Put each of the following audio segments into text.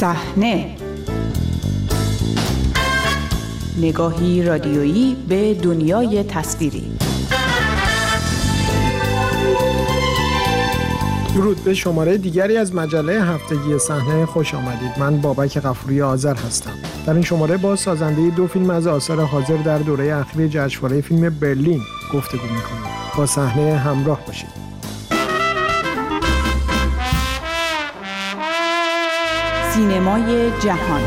صحنه. نگاهی رادیویی به دنیای تصویری. درود به شماره دیگری از مجله هفتگی صحنه. خوش آمدید. من بابک غفوری آذر هستم. در این شماره با سازنده دو فیلم از آثار حاضر در دوره اخیر جشنواره فیلم برلین گفتگو می‌کنیم. با صحنه همراه باشید. سینمای جهان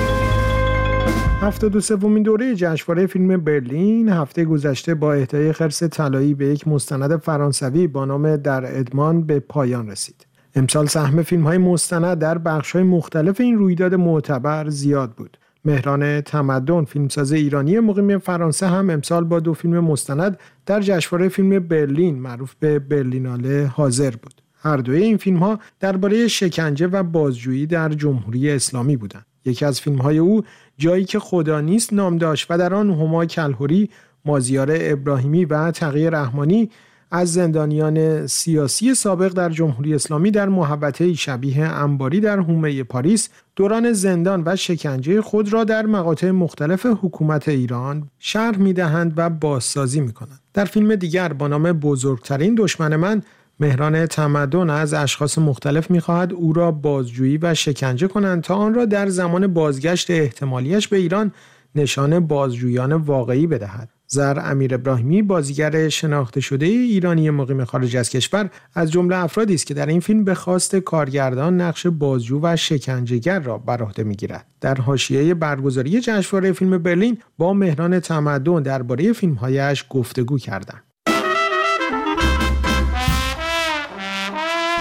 هفته دو سومین دوره جشنواره فیلم برلین هفته گذشته با اهدای خرس طلایی به یک مستند فرانسوی با نام در ادمان به پایان رسید. امسال سهم فیلم های مستند در بخش های مختلف این رویداد معتبر زیاد بود. مهران تمدن فیلمساز ایرانی مقیم فرانسه هم امسال با دو فیلم مستند در جشنواره فیلم برلین معروف به برلیناله حاضر بود. هر دوی این فیلم ها درباره شکنجه و بازجویی در جمهوری اسلامی بودند. یکی از فیلم های او جایی که خدا نیست نام داشت و در آن هما کلهوری، مازیار ابراهیمی و تقیه رحمانی از زندانیان سیاسی سابق در جمهوری اسلامی در محوطه شبیه انباری در حومه پاریس دوران زندان و شکنجه خود را در مقاطع مختلف حکومت ایران شرح می‌دهند و بازسازی می کنند. در فیلم دیگر با نام بزرگترین دشمن من مهران تمدن از اشخاص مختلف می‌خواهد او را بازجویی و شکنجه کنند تا آن را در زمان بازگشت احتمالیش به ایران نشان بازجویان واقعی بدهد. زر امیر ابراهیمی بازیگر شناخته شده ایرانی مقیم خارج از کشور از جمله افرادی است که در این فیلم به خواست کارگردان نقش بازجو و شکنجهگر را بر عهده می‌گیرد در حاشیه برگزاری جشنواره فیلم برلین با مهران تمدن درباره فیلمهایش گفتگو کردند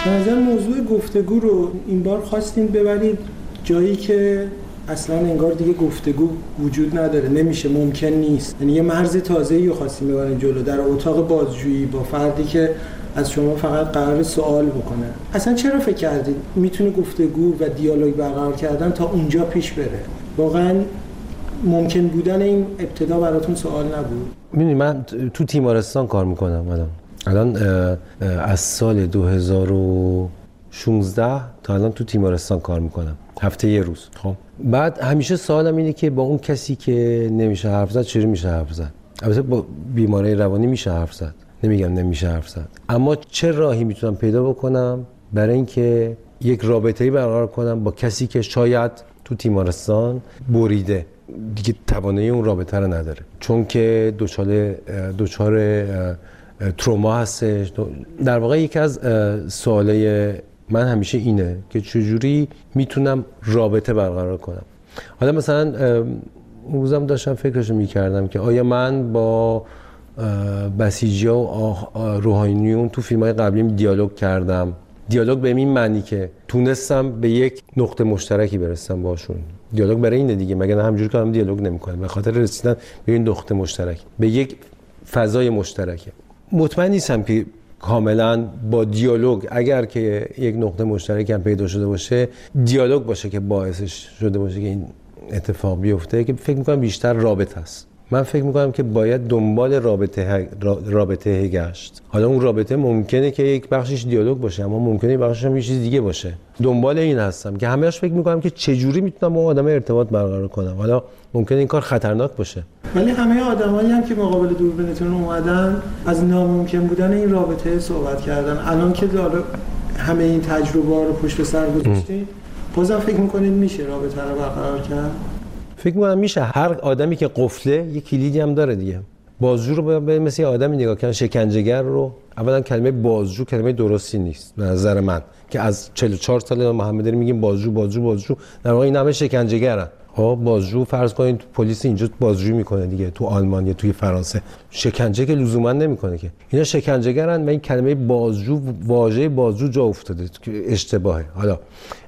نظر موضوع گفتگو رو این بار خواستیم ببرید جایی که اصلا انگار دیگه گفتگو وجود نداره. نمیشه ممکن نیست. یعنی یه مرز تازه رو خواستیم ببریم جلو. در اتاق بازجویی با فردی که از شما فقط قرار سوال بکنه. اصلا چرا فکر کردید می‌تونه گفتگو و دیالوگ برقرار کردن تا اونجا پیش بره؟ واقعا ممکن بودن این ابتدا براتون سوال نبود. می‌دونی من تو تیمارستان کار می‌کنم الان الان از سال 2016 تا الان تو تیمارستان کار می‌کنم. هفته یه روز. خب. بعد همیشه سوالم اینه که با اون کسی که نمیشه حرف زد چجوری میشه حرف زد؟ البته با بیماری روانی میشه حرف زد. نمیگم نمیشه حرف زد. اما چه راهی می‌تونم پیدا بکنم برای اینکه یک رابطه‌ای برقرار کنم با کسی که شاید تو تیمارستان بریده؟ دیگه توانایی اون رابطه رو نداره. چون که دچار دچار تروما هستش. در واقع یکی از سوالای من همیشه اینه که چجوری می‌تونم رابطه برقرار کنم. حالا مثلا روزم داشتم فکرشو می‌کردم که آیا من با بسیجی و روحانیون تو فیلم های قبلیم دیالوگ کردم. دیالوگ به این معنی که تونستم به یک نقطه مشترکی برسم باشون. دیالوگ برای اینه دیگه مگه همجوری که هم دیالوگ نمی‌کنه. به خاطر رسیدن به این نقطه مشترک به یک فضای مشترکه. مطمئن نیستم که کاملا با دیالوگ اگر که یک نقطه مشترک هم پیدا شده باشه دیالوگ باشه که باعثش شده باشه که این اتفاق بیفته که فکر می‌کنم بیشتر رابطه است. من فکر می‌کنم که باید دنبال رابطه رابطه گشت. حالا اون رابطه ممکنه که یک بخشش دیالوگ باشه اما ممکنه بخشش هم یه چیز دیگه باشه. دنبال این هستم که همهش فکر می‌کنم که چجوری می‌تونم با آدم ارتباط برقرار کنم. حالا ممکنه این کار خطرناک باشه. ولی همه آدمایی هم که مقابل دوربینتون اومدن از ناممکن بودن این رابطه صحبت کردن. الان که داره همه این تجربه رو پشت سر گذاشتین بازم فکر می‌کنید میشه رابطه رو برقرار کرد؟ فکر می‌کنم میشه هر آدمی که قفله یه کلیدی هم داره دیگه. بازجو رو به مثل آدمی نگاه کردن شکنجهگر رو. اولا کلمه بازجو کلمه درستی نیست به نظر من که از 44 سال محمد میگیم بازجو بازجو بازجو. در واقع این همه شکنجهگرن. خب بازجو فرض کنید پلیس اینجا بازجو می‌کنه دیگه تو آلمان یا توی فرانسه. شکنجه که لزوما نمی‌کنه که. اینا شکنجهگرن و این کلمه بازجو واژه بازجو جا افتاده که اشتباهه. حالا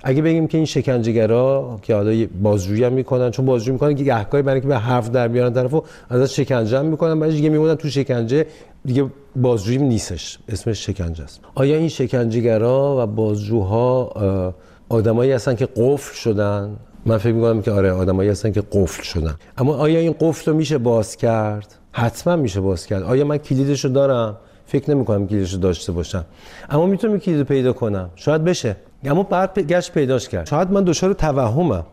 اگه بگیم که این شکنجهگرا که حالا بازجویی هم می‌کنن چون بازجو می‌کنن که گهگاهی برای که به حرف در بیارن طرفو ازش شکنجه هم می‌کنن بعدش دیگه میمونن تو شکنجه دیگه بازجویی نیستش. اسمش شکنجه است. آیا این شکنجهگرا و بازجوها آدمایی هستن که قفل شدن؟ من فکر می‌کنم که آره آدمایی هستن که قفل شدن. اما آیا این قفل رو میشه باز کرد؟ حتما میشه باز کرد. آیا من کلیدش رو دارم؟ فکر نمی کنم کلیدش رو داشته باشم. اما می‌تونم کلید پیدا کنم. شاید بشه. اما بعد گشت پیداش کرد. شاید من دچار توهمم.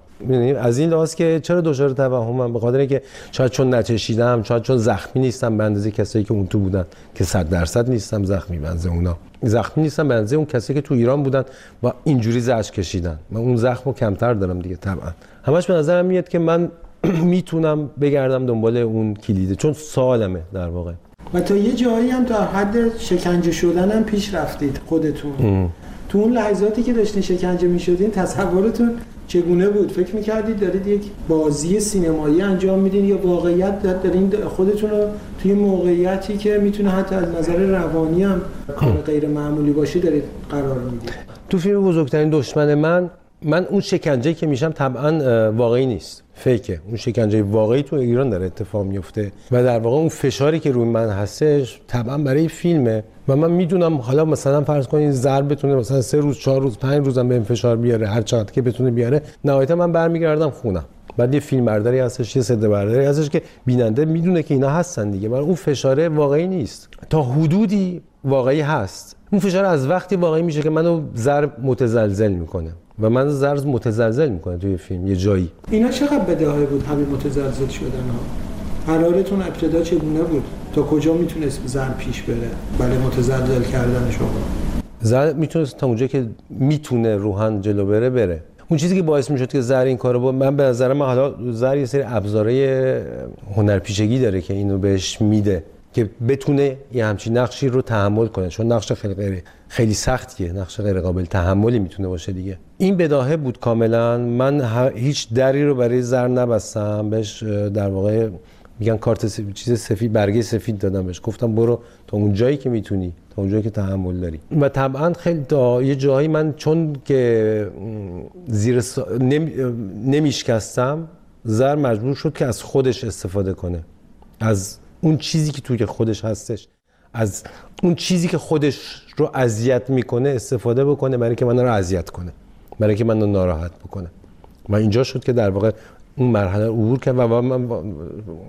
از این لحاظ که چرا دچار توهمم به خاطر اینکه شاید چون نچشیدم شاید چون زخمی نیستم به اندازه کسایی که اون تو بودن که 100 درصد نیستم زخمی به اندازه اونا. زخمی نیستم به اندازه اون کسایی که تو ایران بودن و اینجوری زجر کشیدن. من اون زخمو کمتر دارم دیگه طبعا. همش به نظرم میاد که من می‌تونم بگردم دنبال اون کلیده چون سالمه در واقع. و تا یه جایی هم تا حد شکنجه شدن هم پیش رفتید خودتون. تو اون لحظاتی که داشتین شکنجه می‌شدین تصورتون چگونه بود؟ فکر می‌کردید دارید یک بازی سینمایی انجام میدین یا واقعیت دارین خودتون رو توی موقعیتی که می‌تونه حتی از نظر روانی هم کار غیر معمولی باشه دارید قرار می‌دید تو فیلم بزرگترین دشمن من من اون شکنجه که میشم طبعا واقعی نیست. فیکه. اون شکنجه واقعی تو ایران داره اتفاق میفته و در واقع اون فشاری که روی من هستش طبعا برای فیلمه و من می‌دونم حالا مثلا فرض کنید ضرب بتونه مثلا سه روز چهار روز پنج روزم به فشار بیاره هر چقدر که بتونه بیاره نهایتا من برمیگردم خونم. بعد یه فیلم برداری هستش یه صدا برداری هستش که بیننده می‌دونه که اینا هستن دیگه ولی اون فشاره واقعی نیست. تا حدودی واقعی هست. اون فشار از وقتی واقعی میشه که منو ضرب متزلزل می‌کنه. و من زرز متزلزل می‌کنه توی فیلم یه جایی. اینا چقدر بداهه بود همین متزلزل شدن ها؟ قرارتون ابتدا چگونه بود؟ تا کجا می‌تونست زر پیش بره؟ برای متزلزل کردن شما. زر می‌تونست تا اونجا که می‌تونه روحن جلو بره بره. اون چیزی که باعث می‌شد که زر این کارو با من به نظر من حالا زر یه سری ابزارهای هنرپیشگی داره که اینو بهش میده. که بتونه یه همچین نقشی رو تحمل کنه. چون نقش خیلی غیر خیلی سختیه. نقش غیر قابل تحملی می‌تونه باشه دیگه. این بداهه بود کاملا. من هیچ دری رو برای زر نبستم. بهش در واقع میگن کارت سفید چیز سفید برگه سفید دادم بهش. گفتم برو تا اون جایی که می‌تونی تا اون جایی که تحمل داری. و طبعا خیلی تا یه جایی من چون که زیر سا... نم... نمیشکستم زر مجبور شد که از خودش استفاده کنه. از اون چیزی که توی خودش هستش از اون چیزی که خودش رو اذیت می‌کنه استفاده بکنه برای که من رو اذیت کنه برای که من رو ناراحت بکنه. و اینجا شد که در واقع اون مرحله عبور کرد و من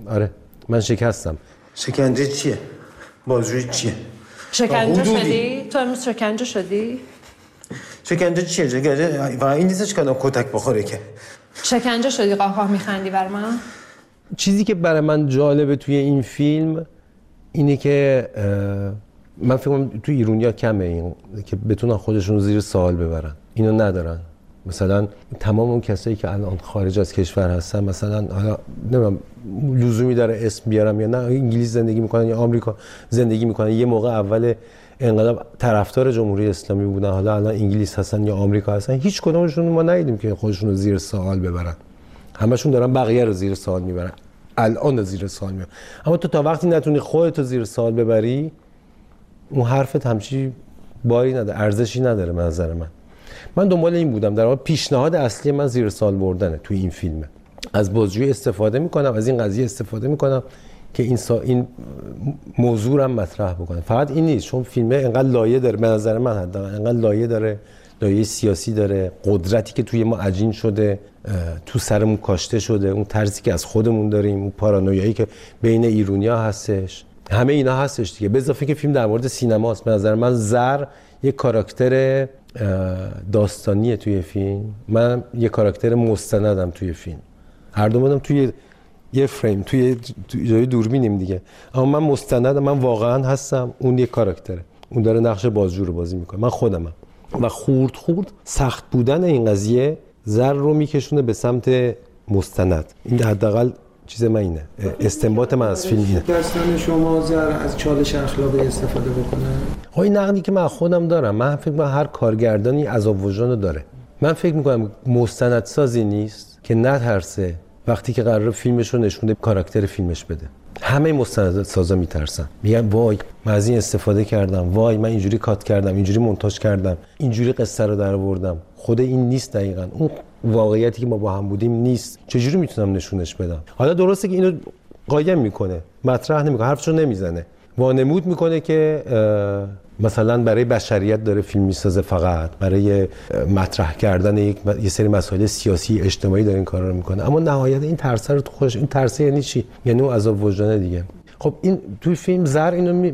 آره من شکستم. شکنجه چیه؟ بازجویی چیه؟ شکنجه شدی؟ تو امروز شکنجه شدی؟ شکنجه چیه؟ شکنجه و این نیستش که آدم کتک بخوره که. شکنجه شدی قاقاه میخندی بر من؟ چیزی که برای من جالبه توی این فیلم اینه که من فکر کنم تو ایرونیا کمه این که بتونن خودشون زیر سوال ببرن. اینو ندارن. مثلا تمام اون کسایی که الان خارج از کشور هستن مثلا حالا نمی‌دونم لزومی داره اسم بیارم یا نه؟ انگلیس زندگی می‌کنن یا آمریکا زندگی می‌کنن؟ یه موقع اول انقلاب طرفدار جمهوری اسلامی بودن حالا الان انگلیس هستن یا آمریکا هستن. هیچ کدومشون ما ندیدیم که خودشون رو زیر سوال ببرن. همشون دارن بقیه رو زیر سوال می‌برن. الان زیر سوال می‌برن. اما تو تا وقتی نتونی خودت رو زیر سوال ببری اون حرفت همچی باری نداره ارزشی نداره منظر من. من دنبال این بودم. در واقع پیشنهاد اصلی من زیر سال بردنه توی این فیلمه از بازجویی استفاده می‌کنم از این قضیه استفاده می‌کنم که این سا این موضوع هم مطرح بکنه. فقط این نیست چون فیلمه انقدر لایه داره به نظر من حداقل انقدر لایه داره لایه سیاسی داره قدرتی که توی ما عجین شده تو سرمون کاشته شده اون ترسی که از خودمون داریم اون پارانویایی که بین ایرونیا هستش. همه اینا هستش دیگه. به اضافه که فیلم در مورد سینماست به نظر من زر یک کاراکتر داستانیه توی فیلم. من یه کاراکتر مستندم توی فیلم. هر دومونم توی یه فریم توی جای دوربینیم دیگه. اما من مستندم من واقعا هستم اون یه کاراکتره. اون داره نقش بازجو رو بازی می‌کنه. من خودمم. و خورد خورد سخت بودن این قضیه زر رو میکشونه به سمت مستند. این حداقل چیز من اینه. استنباط من از فیلم اینه. داستان شما زر از چالش اخلاقی استفاده بکنه؟ این نقدی که من خودم دارم. من فکر می‌کنم هر کارگردانی عذاب وجدان داره. من فکر می‌کنم مستند سازی نیست که نترسه وقتی که قرار فیلمش رو نشونه کاراکتر فیلمش بده. همه مستند سازا میترسن. میگن وای من از این استفاده کردم وای من اینجوری کات کردم اینجوری مونتاژ کردم اینجوری قصه رو در آوردم. خود این نیست دقیقا. اون واقعیتی که ما با هم بودیم نیست. چجوری می‌تونم نشونش بدم؟ حالا درسته که اینو قایم می‌کنه. مطرح نمی‌کنه. حرفشو نمی‌زنه. وانمود می‌کنه که مثلا برای بشریت داره فیلم می‌سازه فقط برای مطرح کردن یک یه سری مسائل سیاسی اجتماعی داره این کارا رو می‌کنه. اما نهایت این ترس رو تو خودش این ترس یعنی چی؟ یعنی اون عذاب وجدانه دیگه. خب این توی فیلم زر اینو